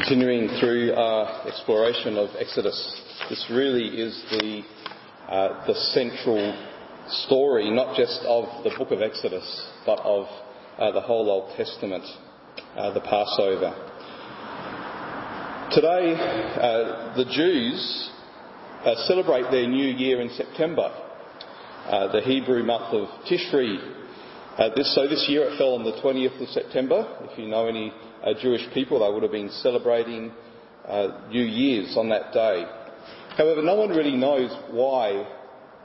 Continuing through our exploration of Exodus, this really is the, uh, the central story, not just of the book of Exodus, but of uh, the whole Old Testament, uh, the Passover. Today, uh, the Jews uh, celebrate their new year in September, uh, the Hebrew month of Tishri. This, so this year it fell on the 20th of September. If you know any uh, Jewish people, they would have been celebrating uh, New Year's on that day. However, no one really knows why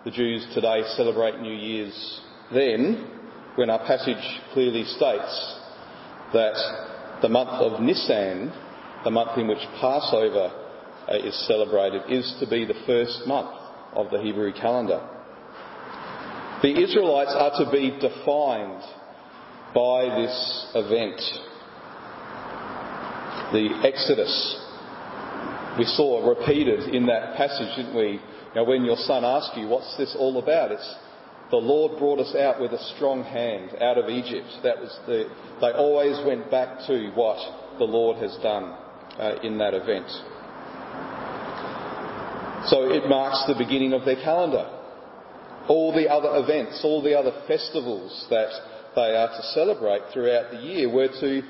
the Jews today celebrate New Year's then, when our passage clearly states that the month of Nisan, the month in which Passover uh, is celebrated, is to be the first month of the Hebrew calendar. The Israelites are to be defined by this event the Exodus. We saw repeated in that passage, didn't we? Now, when your son asks you, what's this all about? It's the Lord brought us out with a strong hand out of Egypt. That was the, they always went back to what the Lord has done uh, in that event. So it marks the beginning of their calendar. All the other events, all the other festivals that they are to celebrate throughout the year were to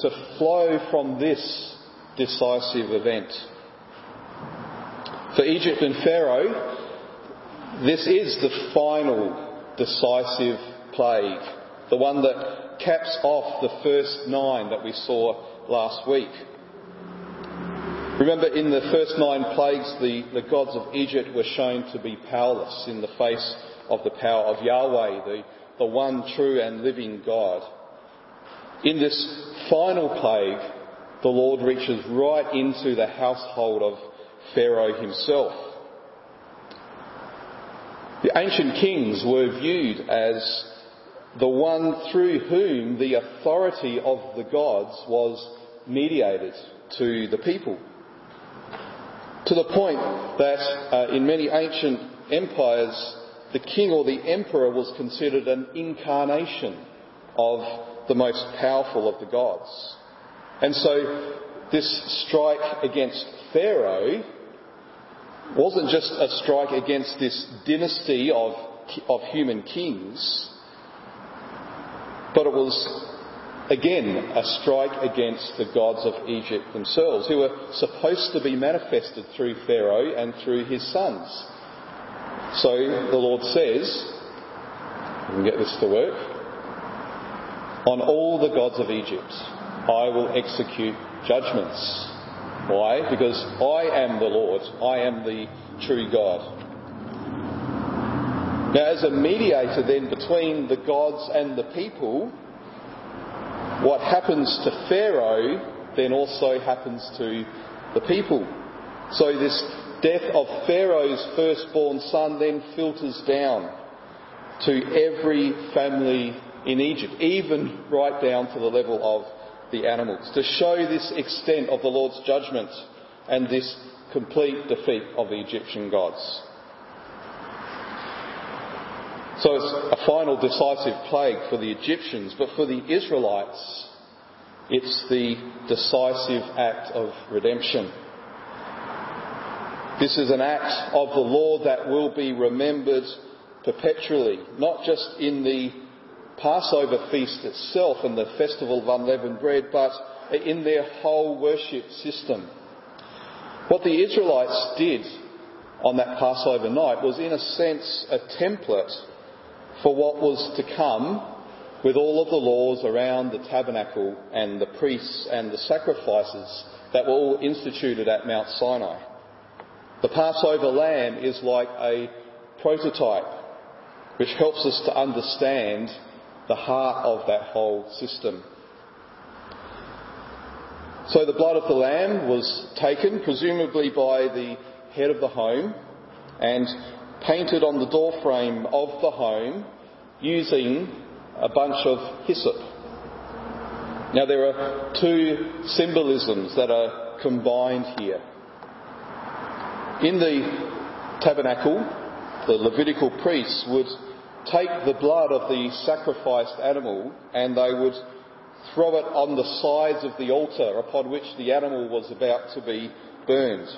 to flow from this decisive event. For Egypt and Pharaoh, this is the final decisive plague, the one that caps off the first nine that we saw last week. Remember, in the first nine plagues, the, the gods of Egypt were shown to be powerless in the face of the power of Yahweh, the, the one true and living God. In this final plague, the Lord reaches right into the household of Pharaoh himself. The ancient kings were viewed as the one through whom the authority of the gods was mediated to the people. To the point that uh, in many ancient empires, the king or the emperor was considered an incarnation of the most powerful of the gods. And so this strike against Pharaoh wasn't just a strike against this dynasty of, of human kings, but it was again a strike against the gods of Egypt themselves, who were supposed to be manifested through Pharaoh and through his sons. So the Lord says, we can get this to work, on all the gods of Egypt I will execute judgments. Why? Because I am the Lord. I am the true God. Now, as a mediator then between the gods and the people, what happens to Pharaoh then also happens to the people. So this death of Pharaoh's firstborn son then filters down to every family in Egypt, even right down to the level of the animals, to show this extent of the Lord's judgment and this complete defeat of the Egyptian gods. So it's a final decisive plague for the Egyptians, but for the Israelites, it's the decisive act of redemption. This is an act of the Lord that will be remembered perpetually, not just in the Passover feast itself and the festival of unleavened bread, but in their whole worship system. What the Israelites did on that Passover night was, in a sense, a template for what was to come with all of the laws around the tabernacle and the priests and the sacrifices that were all instituted at Mount Sinai. The Passover lamb is like a prototype which helps us to understand the heart of that whole system. So the blood of the lamb was taken, presumably by the head of the home, and painted on the doorframe of the home using a bunch of hyssop. Now there are two symbolisms that are combined here. In the tabernacle, the Levitical priests would take the blood of the sacrificed animal and they would throw it on the sides of the altar upon which the animal was about to be burned.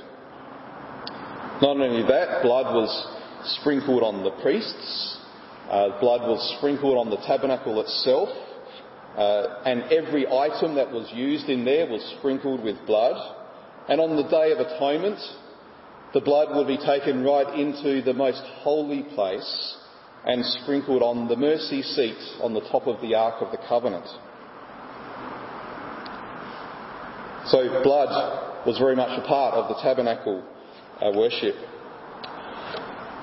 Not only that, blood was sprinkled on the priests, uh, blood was sprinkled on the tabernacle itself, uh, and every item that was used in there was sprinkled with blood. And on the Day of Atonement, the blood would be taken right into the most holy place and sprinkled on the mercy seat on the top of the Ark of the Covenant. So blood was very much a part of the tabernacle uh, worship.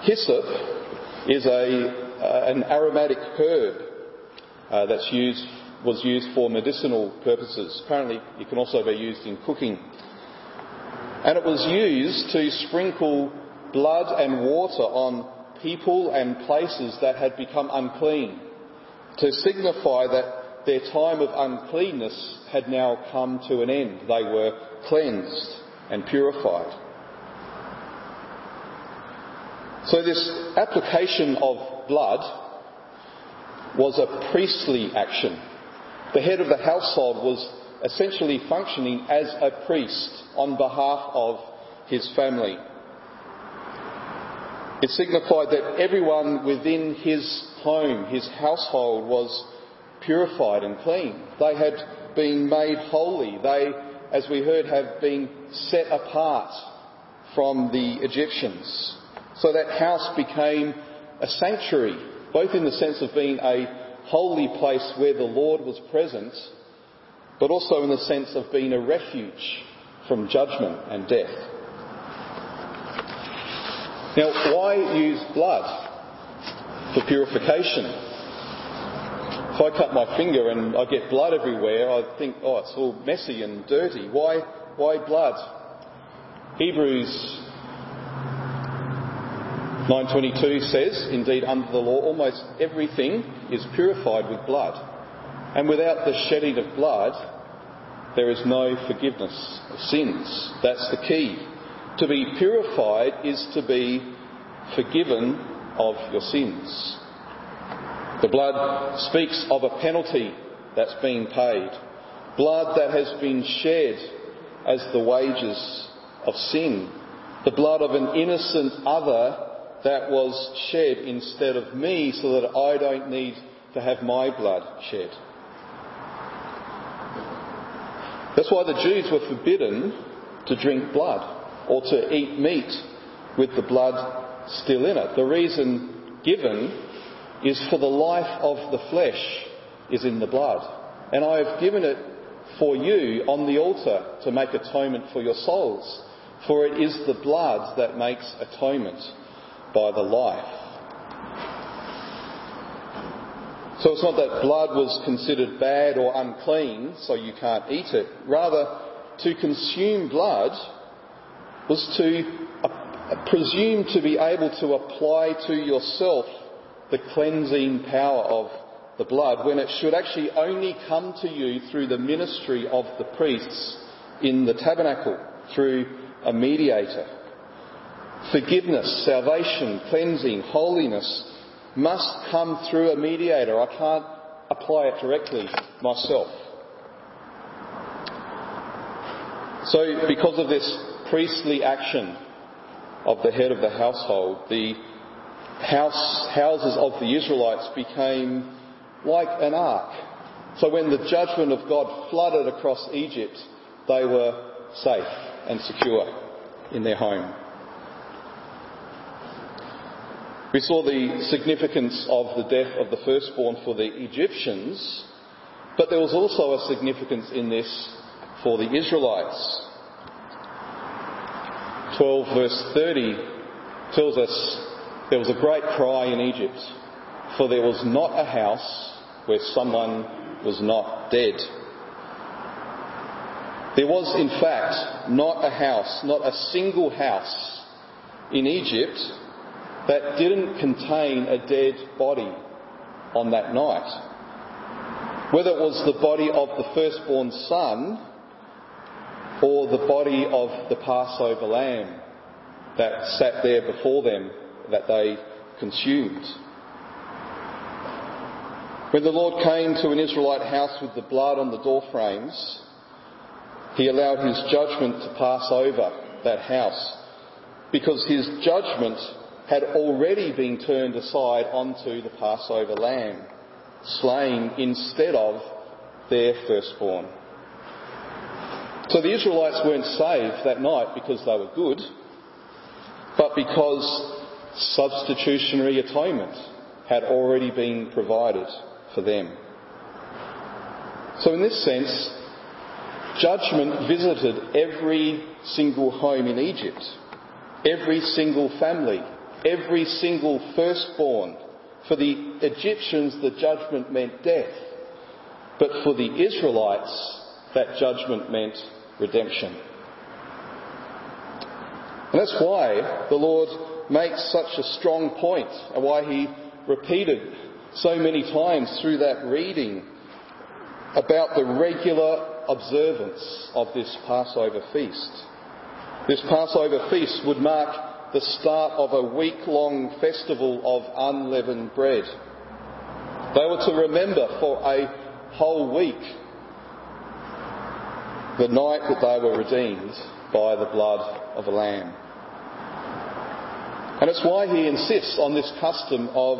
Hyssop is a, uh, an aromatic herb uh, that's used, was used for medicinal purposes. Apparently, it can also be used in cooking. And it was used to sprinkle blood and water on people and places that had become unclean, to signify that their time of uncleanness had now come to an end. They were cleansed and purified. So this application of blood was a priestly action. The head of the household was essentially functioning as a priest on behalf of his family. It signified that everyone within his home, his household, was purified and clean. They had been made holy. They, as we heard, have been set apart from the Egyptians. So that house became a sanctuary, both in the sense of being a holy place where the Lord was present, but also in the sense of being a refuge from judgment and death. Now, why use blood for purification? If I cut my finger and I get blood everywhere, I think, oh, it's all messy and dirty. Why, why blood? Hebrews 922 says, indeed, under the law, almost everything is purified with blood. And without the shedding of blood, there is no forgiveness of sins. That's the key. To be purified is to be forgiven of your sins. The blood speaks of a penalty that's being paid. Blood that has been shed as the wages of sin. The blood of an innocent other that was shed instead of me so that I don't need to have my blood shed. That's why the Jews were forbidden to drink blood or to eat meat with the blood still in it. The reason given is for the life of the flesh is in the blood. And I have given it for you on the altar to make atonement for your souls. For it is the blood that makes atonement by the life. So it's not that blood was considered bad or unclean, so you can't eat it. Rather, to consume blood was to uh, presume to be able to apply to yourself the cleansing power of the blood when it should actually only come to you through the ministry of the priests in the tabernacle, through a mediator. Forgiveness, salvation, cleansing, holiness must come through a mediator. I can't apply it directly myself. So, because of this priestly action of the head of the household, the house, houses of the Israelites became like an ark. So when the judgment of God flooded across Egypt, they were safe and secure in their home. We saw the significance of the death of the firstborn for the Egyptians, but there was also a significance in this for the Israelites. 12 verse 30 tells us there was a great cry in Egypt, for there was not a house where someone was not dead. There was, in fact, not a house, not a single house in Egypt that didn't contain a dead body on that night. Whether it was the body of the firstborn son or the body of the Passover lamb that sat there before them that they consumed. When the Lord came to an Israelite house with the blood on the door frames, he allowed his judgment to pass over that house because his judgment had already been turned aside onto the Passover lamb, slain instead of their firstborn. So the Israelites weren't saved that night because they were good, but because substitutionary atonement had already been provided for them. So in this sense, judgment visited every single home in Egypt, every single family, every single firstborn. For the Egyptians, the judgment meant death. But for the Israelites, that judgment meant redemption. And that's why the Lord makes such a strong point and why he repeated so many times through that reading about the regular observance of this Passover feast. This Passover feast would mark the start of a week long festival of unleavened bread. They were to remember for a whole week the night that they were redeemed by the blood of a lamb. And it's why he insists on this custom of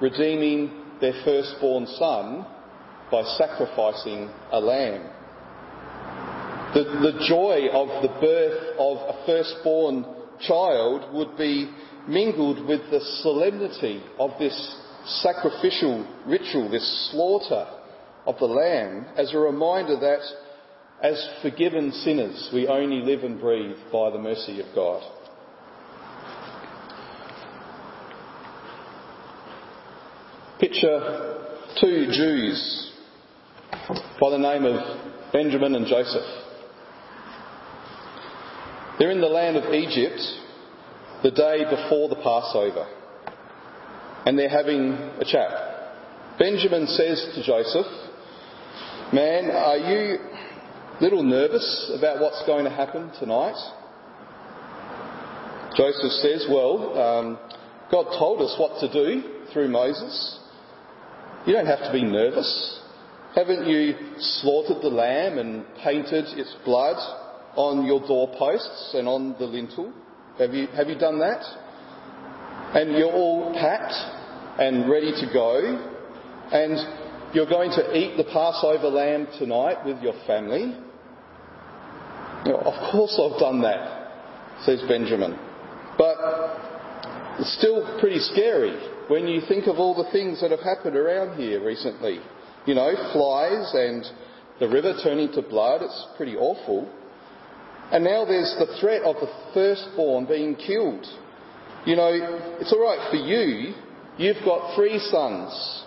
redeeming their firstborn son by sacrificing a lamb. The, the joy of the birth of a firstborn child would be mingled with the solemnity of this sacrificial ritual, this slaughter of the lamb, as a reminder that as forgiven sinners, we only live and breathe by the mercy of God. Picture two Jews by the name of Benjamin and Joseph. They're in the land of Egypt the day before the Passover and they're having a chat. Benjamin says to Joseph, Man, are you little nervous about what's going to happen tonight? Joseph says, Well, um, God told us what to do through Moses. You don't have to be nervous. Haven't you slaughtered the lamb and painted its blood on your doorposts and on the lintel? Have you, have you done that? And you're all packed and ready to go. And you're going to eat the Passover lamb tonight with your family. You know, of course I've done that, says Benjamin. But it's still pretty scary when you think of all the things that have happened around here recently. You know, flies and the river turning to blood, it's pretty awful. And now there's the threat of the firstborn being killed. You know, it's alright for you. You've got three sons.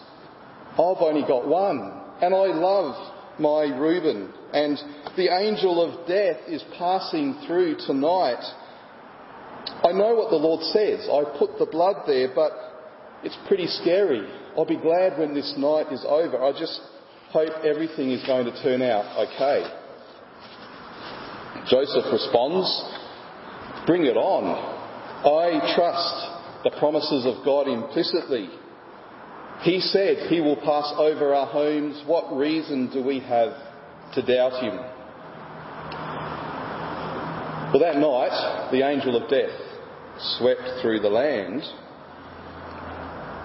I've only got one. And I love my Reuben. And the angel of death is passing through tonight. I know what the Lord says. I put the blood there, but it's pretty scary. I'll be glad when this night is over. I just hope everything is going to turn out okay. Joseph responds, Bring it on. I trust the promises of God implicitly. He said he will pass over our homes. What reason do we have to doubt him? Well, that night, the angel of death swept through the land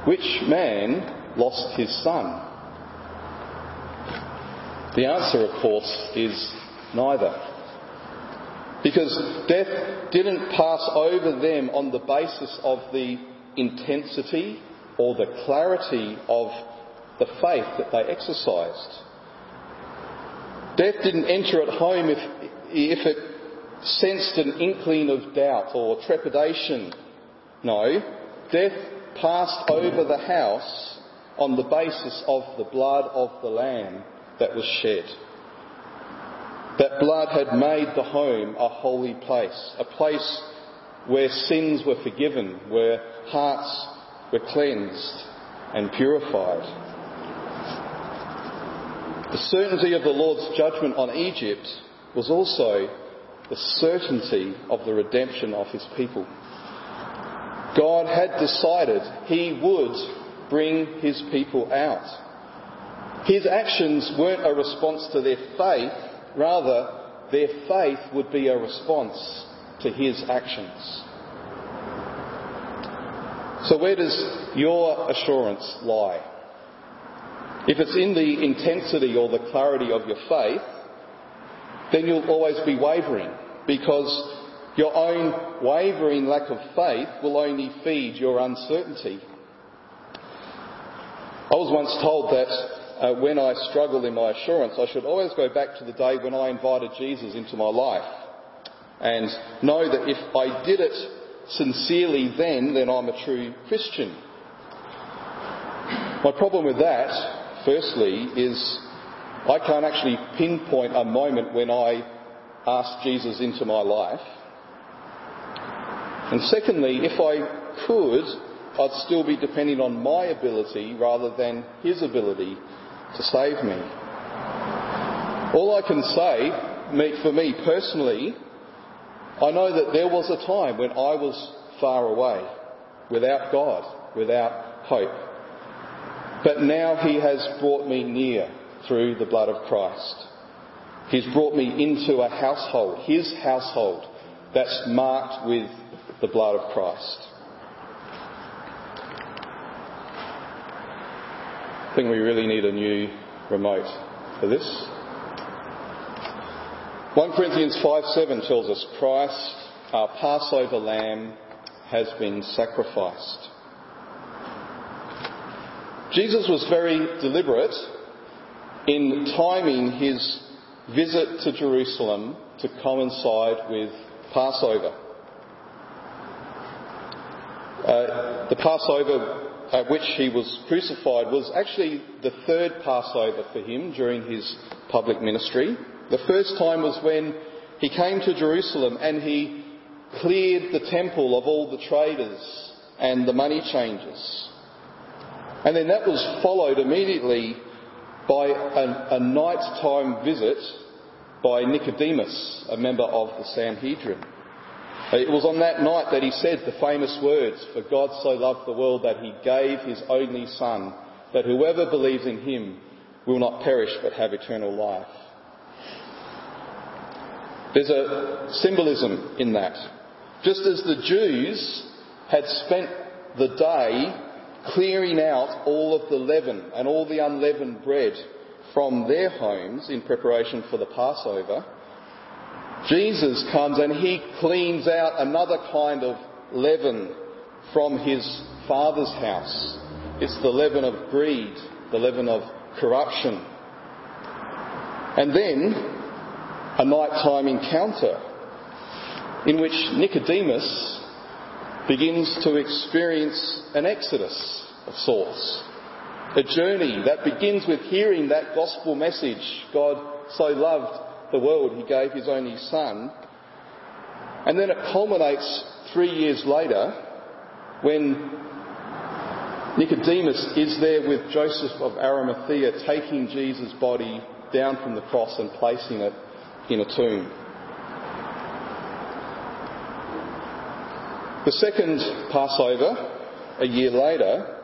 which man lost his son? The answer, of course, is neither. Because death didn't pass over them on the basis of the intensity or the clarity of the faith that they exercised. Death didn't enter at home if, if it sensed an inkling of doubt or trepidation. No, death passed over the house on the basis of the blood of the Lamb that was shed. That blood had made the home a holy place, a place where sins were forgiven, where hearts were cleansed and purified. The certainty of the Lord's judgment on Egypt was also the certainty of the redemption of his people. God had decided he would bring his people out. His actions weren't a response to their faith, rather, their faith would be a response to his actions. So, where does your assurance lie? If it's in the intensity or the clarity of your faith, then you'll always be wavering because your own wavering lack of faith will only feed your uncertainty. I was once told that uh, when I struggle in my assurance, I should always go back to the day when I invited Jesus into my life and know that if I did it sincerely then, then I'm a true Christian. My problem with that, firstly, is I can't actually pinpoint a moment when I asked Jesus into my life. And secondly, if I could, I'd still be depending on my ability rather than his ability to save me. All I can say, for me personally, I know that there was a time when I was far away, without God, without hope. But now He has brought me near through the blood of Christ. He's brought me into a household, His household, that's marked with the blood of Christ. I think we really need a new remote for this. 1 Corinthians 5:7 tells us Christ, our Passover lamb, has been sacrificed. Jesus was very deliberate in timing his visit to Jerusalem to coincide with Passover. Uh, the Passover at which he was crucified was actually the third Passover for him during his public ministry. The first time was when he came to Jerusalem and he cleared the temple of all the traders and the money changers. And then that was followed immediately by a, a nighttime visit by Nicodemus, a member of the Sanhedrin. It was on that night that he said the famous words, For God so loved the world that he gave his only Son, that whoever believes in him will not perish but have eternal life. There's a symbolism in that. Just as the Jews had spent the day clearing out all of the leaven and all the unleavened bread from their homes in preparation for the Passover, Jesus comes and he cleans out another kind of leaven from his Father's house. It's the leaven of greed, the leaven of corruption. And then a nighttime encounter in which Nicodemus begins to experience an exodus of sorts. A journey that begins with hearing that gospel message God so loved the world, he gave his only son. And then it culminates three years later when Nicodemus is there with Joseph of Arimathea taking Jesus' body down from the cross and placing it in a tomb. The second Passover, a year later,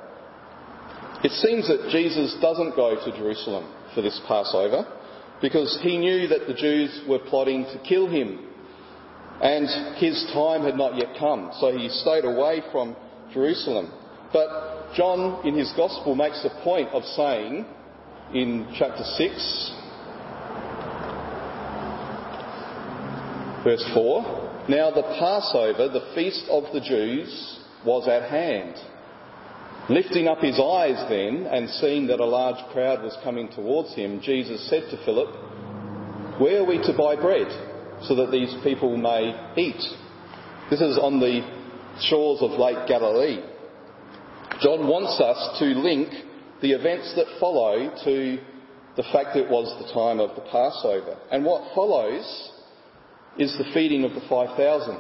it seems that Jesus doesn't go to Jerusalem for this Passover because he knew that the Jews were plotting to kill him and his time had not yet come, so he stayed away from Jerusalem. But John, in his Gospel, makes a point of saying in chapter 6, Verse 4 Now the Passover, the feast of the Jews, was at hand. Lifting up his eyes then, and seeing that a large crowd was coming towards him, Jesus said to Philip, Where are we to buy bread so that these people may eat? This is on the shores of Lake Galilee. John wants us to link the events that follow to the fact that it was the time of the Passover. And what follows is the feeding of the 5,000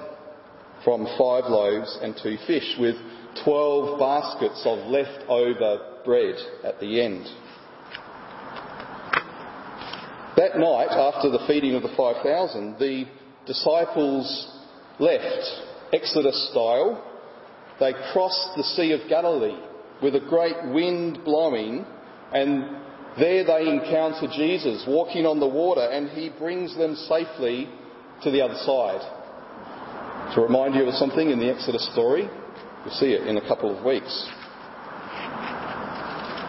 from five loaves and two fish with 12 baskets of leftover bread at the end. That night, after the feeding of the 5,000, the disciples left, Exodus style. They crossed the Sea of Galilee with a great wind blowing and There they encounter Jesus walking on the water and he brings them safely to the other side. To remind you of something in the Exodus story, you'll see it in a couple of weeks.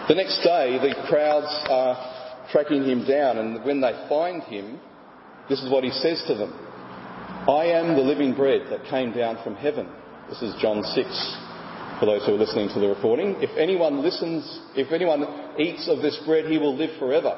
The next day, the crowds are tracking him down, and when they find him, this is what he says to them I am the living bread that came down from heaven. This is John 6, for those who are listening to the recording. If anyone listens, if anyone eats of this bread, he will live forever.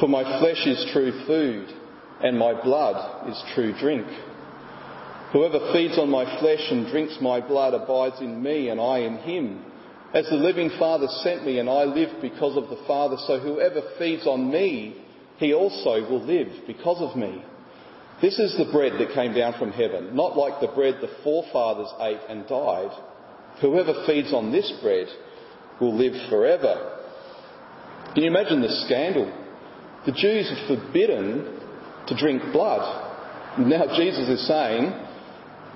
For my flesh is true food, and my blood is true drink. Whoever feeds on my flesh and drinks my blood abides in me, and I in him. As the living Father sent me, and I live because of the Father, so whoever feeds on me, he also will live because of me. This is the bread that came down from heaven, not like the bread the forefathers ate and died. Whoever feeds on this bread will live forever. Can you imagine the scandal? The Jews are forbidden to drink blood. Now Jesus is saying,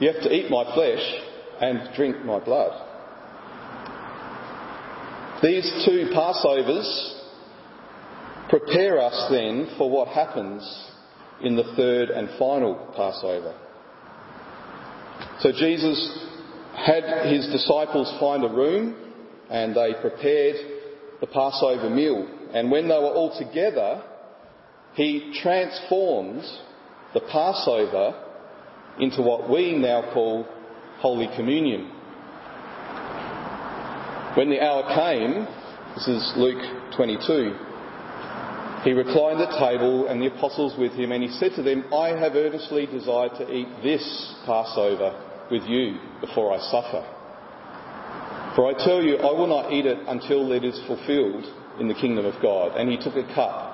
you have to eat my flesh and drink my blood. These two Passovers prepare us then for what happens in the third and final Passover. So Jesus had his disciples find a room and they prepared the Passover meal. And when they were all together, he transforms the Passover into what we now call Holy Communion. When the hour came, this is Luke 22, he reclined at table and the apostles with him, and he said to them, I have earnestly desired to eat this Passover with you before I suffer. For I tell you, I will not eat it until it is fulfilled in the kingdom of God. And he took a cup.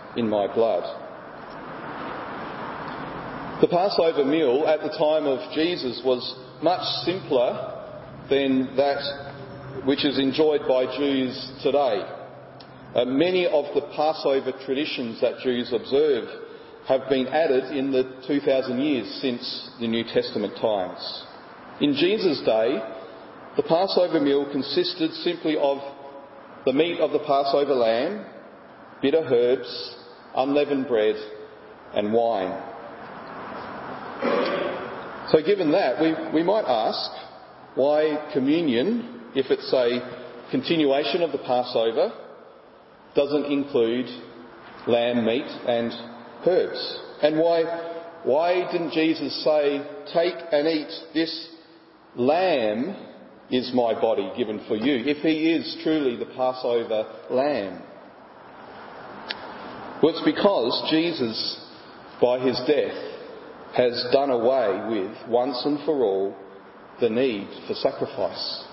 in my blood. The Passover meal at the time of Jesus was much simpler than that which is enjoyed by Jews today. Uh, many of the Passover traditions that Jews observe have been added in the 2,000 years since the New Testament times. In Jesus' day, the Passover meal consisted simply of the meat of the Passover lamb, bitter herbs, unleavened bread, and wine. So, given that, we, we might ask why communion if it's a continuation of the Passover, doesn't include lamb meat and herbs. And why, why didn't Jesus say, take and eat this lamb is my body given for you, if he is truly the Passover lamb? Well, it's because Jesus, by his death, has done away with, once and for all, the need for sacrifice.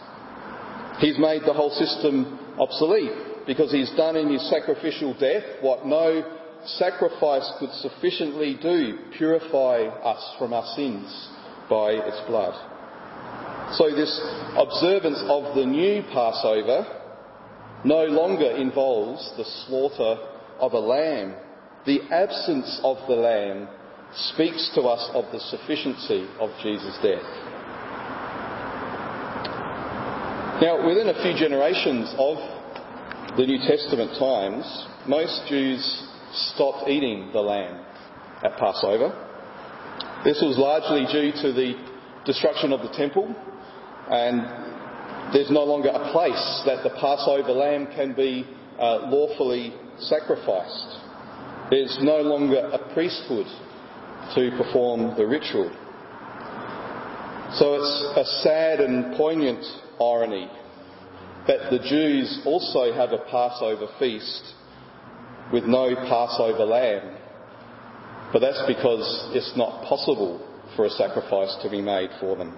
He's made the whole system obsolete because he's done in his sacrificial death what no sacrifice could sufficiently do purify us from our sins by its blood. So, this observance of the new Passover no longer involves the slaughter of a lamb. The absence of the lamb speaks to us of the sufficiency of Jesus' death. Now, within a few generations of the New Testament times, most Jews stopped eating the lamb at Passover. This was largely due to the destruction of the temple, and there's no longer a place that the Passover lamb can be uh, lawfully sacrificed. There's no longer a priesthood to perform the ritual. So it's a sad and poignant irony that the Jews also have a Passover feast with no Passover lamb. But that's because it's not possible for a sacrifice to be made for them.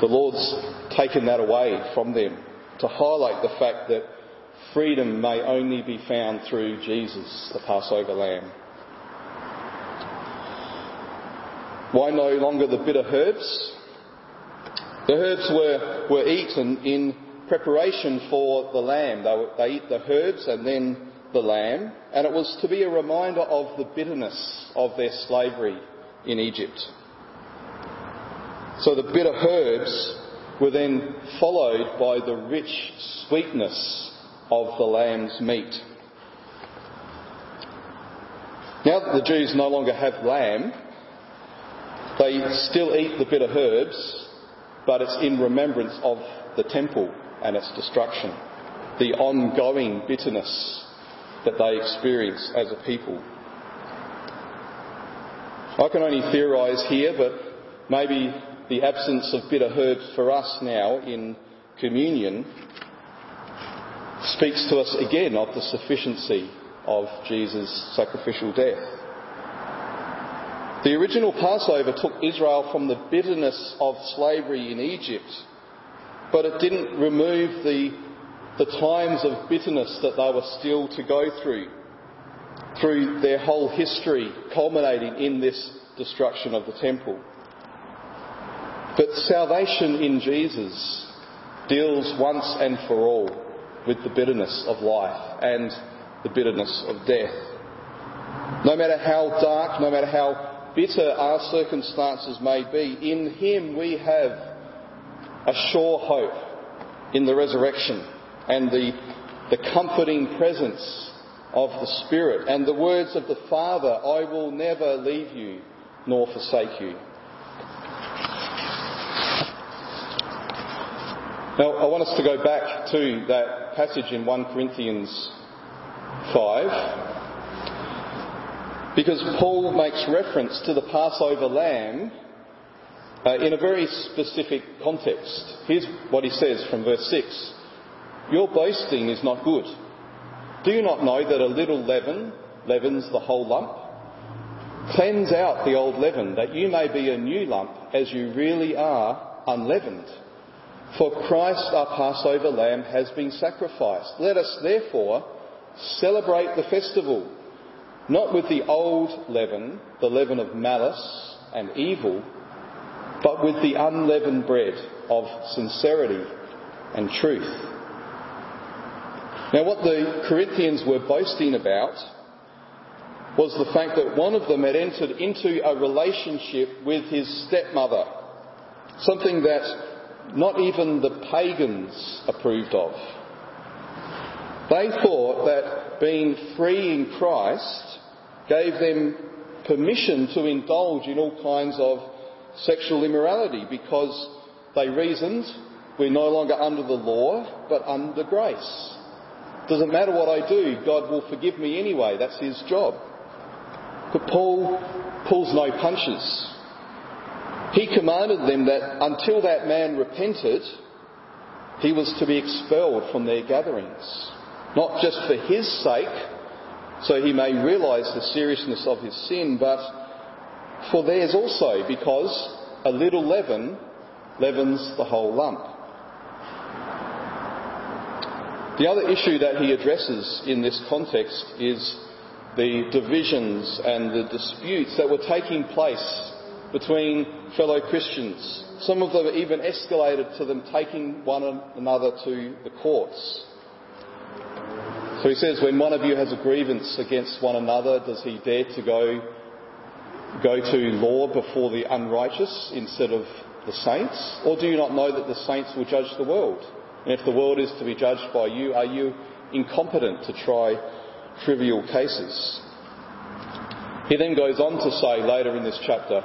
The Lord's taken that away from them to highlight the fact that freedom may only be found through Jesus, the Passover lamb. Why no longer the bitter herbs? The herbs were, were eaten in preparation for the lamb. They, were, they eat the herbs and then the lamb, and it was to be a reminder of the bitterness of their slavery in Egypt. So the bitter herbs were then followed by the rich sweetness of the lamb's meat. Now that the Jews no longer have lamb, they still eat the bitter herbs, but it's in remembrance of the temple and its destruction, the ongoing bitterness that they experience as a people. I can only theorise here, but maybe the absence of bitter herbs for us now in communion speaks to us again of the sufficiency of Jesus' sacrificial death. The original Passover took Israel from the bitterness of slavery in Egypt, but it didn't remove the, the times of bitterness that they were still to go through, through their whole history, culminating in this destruction of the temple. But salvation in Jesus deals once and for all with the bitterness of life and the bitterness of death. No matter how dark, no matter how bitter our circumstances may be, in Him we have a sure hope in the resurrection and the, the comforting presence of the Spirit and the words of the Father, I will never leave you nor forsake you. Now, I want us to go back to that passage in 1 Corinthians 5 because Paul makes reference to the Passover lamb uh, in a very specific context. Here's what he says from verse 6 Your boasting is not good. Do you not know that a little leaven leavens the whole lump? Cleanse out the old leaven, that you may be a new lump, as you really are unleavened. For Christ, our Passover lamb, has been sacrificed. Let us therefore celebrate the festival not with the old leaven, the leaven of malice and evil, but with the unleavened bread of sincerity and truth. Now, what the Corinthians were boasting about was the fact that one of them had entered into a relationship with his stepmother, something that not even the pagans approved of. They thought that being free in Christ gave them permission to indulge in all kinds of sexual immorality because they reasoned we're no longer under the law but under grace. Doesn't matter what I do, God will forgive me anyway. That's his job. But Paul pulls no punches. He commanded them that until that man repented, he was to be expelled from their gatherings. Not just for his sake, so he may realise the seriousness of his sin, but for theirs also, because a little leaven leavens the whole lump. The other issue that he addresses in this context is the divisions and the disputes that were taking place between fellow Christians. Some of them even escalated to them taking one another to the courts. So he says, when one of you has a grievance against one another, does he dare to go, go to law before the unrighteous instead of the saints? Or do you not know that the saints will judge the world? And if the world is to be judged by you, are you incompetent to try trivial cases? He then goes on to say later in this chapter,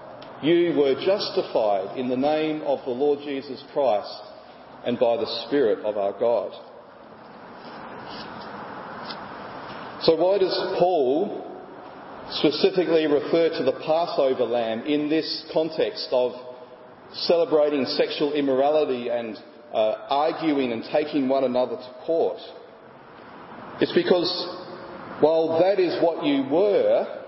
you were justified in the name of the Lord Jesus Christ and by the Spirit of our God. So why does Paul specifically refer to the Passover lamb in this context of celebrating sexual immorality and uh, arguing and taking one another to court? It's because while that is what you were,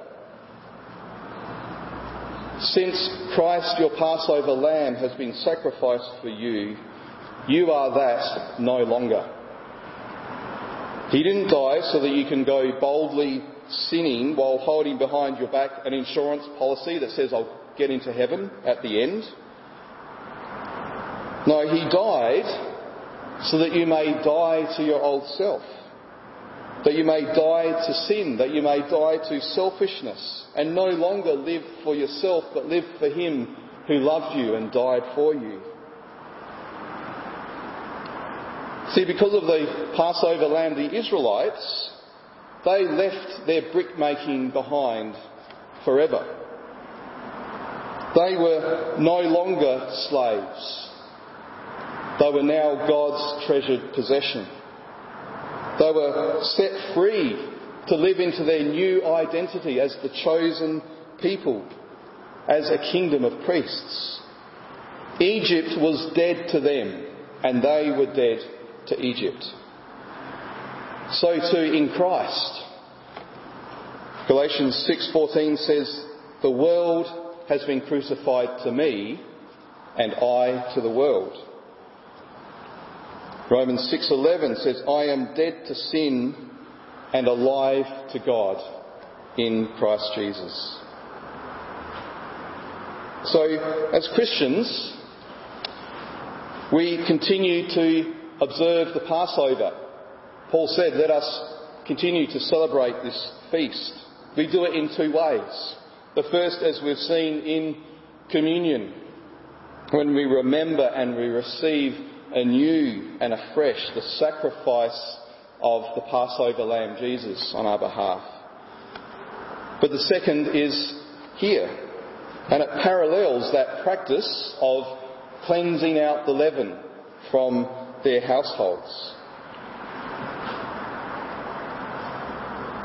since Christ, your Passover lamb, has been sacrificed for you, you are that no longer. He didn't die so that you can go boldly sinning while holding behind your back an insurance policy that says I'll get into heaven at the end. No, he died so that you may die to your old self. That you may die to sin, that you may die to selfishness, and no longer live for yourself, but live for him who loved you and died for you. See, because of the Passover lamb, the Israelites, they left their brick making behind forever. They were no longer slaves. They were now God's treasured possession. They were set free to live into their new identity as the chosen people, as a kingdom of priests. Egypt was dead to them, and they were dead to Egypt. So too in Christ. Galatians 6:14 says, "The world has been crucified to me, and I to the world." Romans 6:11 says, "I am dead to sin and alive to God in Christ Jesus." So, as Christians, we continue to observe the Passover. Paul said, let us continue to celebrate this feast. We do it in two ways. The first, as we've seen in communion, when we remember and we receive anew and afresh the sacrifice of the Passover lamb, Jesus, on our behalf. But the second is here, and it parallels that practice of cleansing out the leaven from their households.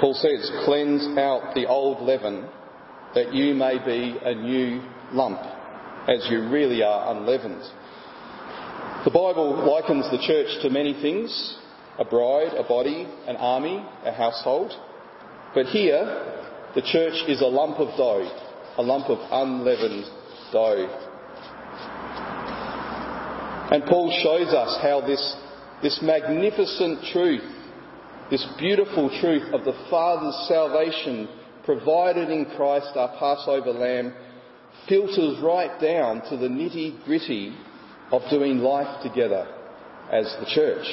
Paul says, Cleanse out the old leaven that you may be a new lump, as you really are unleavened. The Bible likens the church to many things a bride, a body, an army, a household. But here, the church is a lump of dough, a lump of unleavened dough. And Paul shows us how this, this magnificent truth, this beautiful truth of the Father's salvation provided in Christ, our Passover lamb, filters right down to the nitty gritty of doing life together as the church,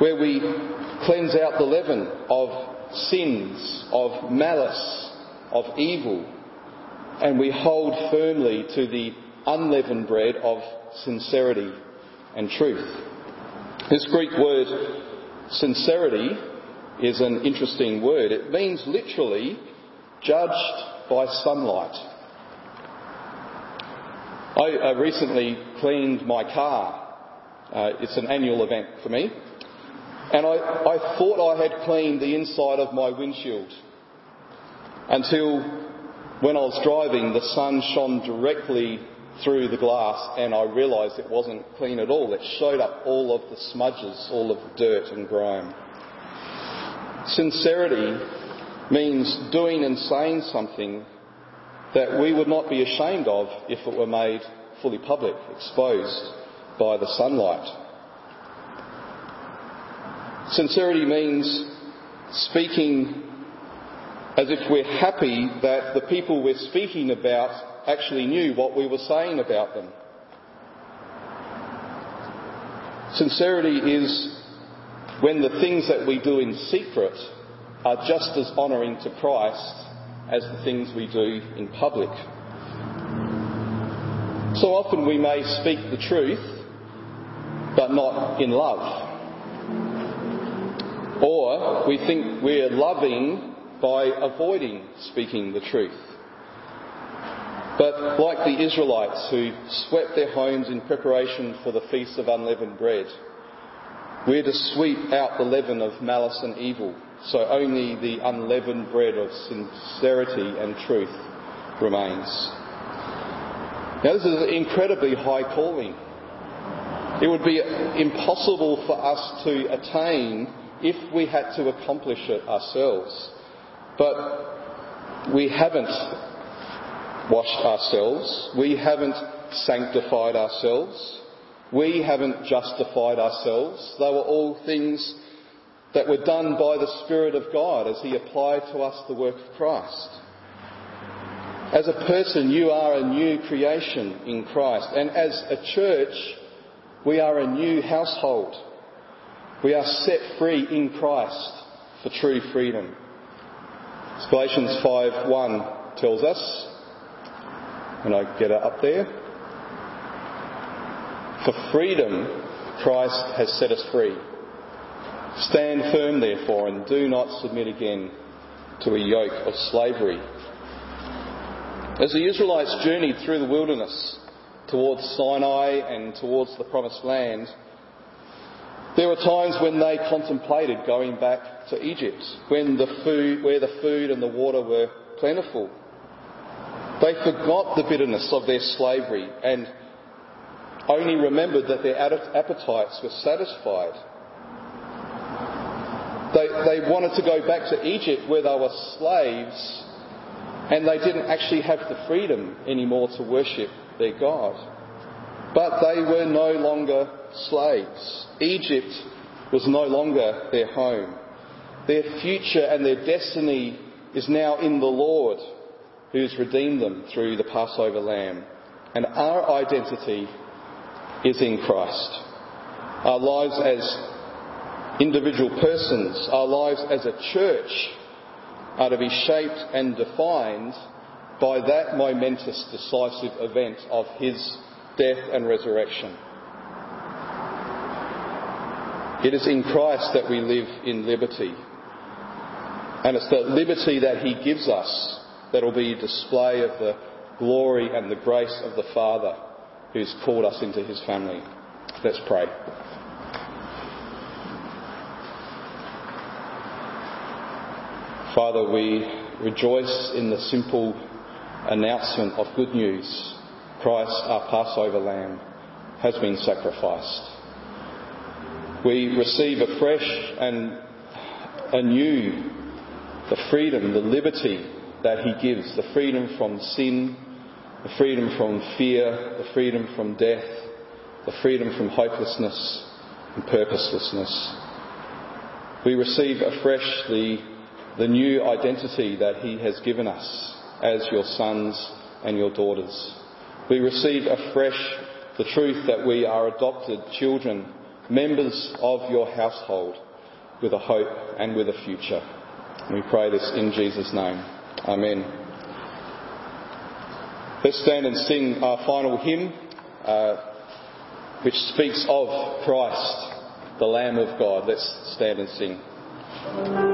where we cleanse out the leaven of sins, of malice, of evil, and we hold firmly to the unleavened bread of sincerity and truth. This Greek word sincerity is an interesting word. It means literally judged by sunlight. I uh, recently cleaned my car. Uh, it's an annual event for me. And I, I thought I had cleaned the inside of my windshield until when I was driving, the sun shone directly through the glass and I realised it wasn't clean at all. It showed up all of the smudges, all of the dirt and grime. Sincerity means doing and saying something that we would not be ashamed of if it were made fully public, exposed by the sunlight. Sincerity means speaking as if we're happy that the people we're speaking about actually knew what we were saying about them. Sincerity is when the things that we do in secret are just as honouring to Christ as the things we do in public. So often we may speak the truth, but not in love. Or we think we're loving by avoiding speaking the truth. But like the Israelites who swept their homes in preparation for the Feast of Unleavened Bread, we're to sweep out the leaven of malice and evil, so only the unleavened bread of sincerity and truth remains. Now, this is an incredibly high calling. It would be impossible for us to attain if we had to accomplish it ourselves. But we haven't washed ourselves. We haven't sanctified ourselves. We haven't justified ourselves. They were all things that were done by the Spirit of God as He applied to us the work of Christ. As a person, you are a new creation in Christ. And as a church, we are a new household. We are set free in Christ for true freedom. As Galatians 5.1 tells us, and I get it up there, for freedom, Christ has set us free. Stand firm, therefore, and do not submit again to a yoke of slavery. As the Israelites journeyed through the wilderness towards Sinai and towards the promised land, there were times when they contemplated going back to Egypt, when the food, where the food and the water were plentiful. They forgot the bitterness of their slavery and only remembered that their appetites were satisfied. They, they wanted to go back to Egypt where they were slaves and they didn't actually have the freedom anymore to worship their God. But they were no longer slaves. Egypt was no longer their home. Their future and their destiny is now in the Lord who has redeemed them through the Passover lamb. And our identity is in Christ. Our lives as individual persons, our lives as a church are to be shaped and defined by that momentous decisive event of his death and resurrection. It is in Christ that we live in liberty. And it's the liberty that he gives us that will be a display of the glory and the grace of the Father who's called us into his family. Let's pray. Father, we rejoice in the simple announcement of good news. Christ, our Passover lamb, has been sacrificed. We receive afresh and anew the freedom, the liberty that he gives, the freedom from sin, the freedom from fear, the freedom from death, the freedom from hopelessness and purposelessness. We receive afresh the, the new identity that He has given us as your sons and your daughters. We receive afresh the truth that we are adopted children, members of your household, with a hope and with a future. we pray this in Jesus' name. Amen. Let's stand and sing our final hymn, uh, which speaks of Christ, the Lamb of God. Let's stand and sing.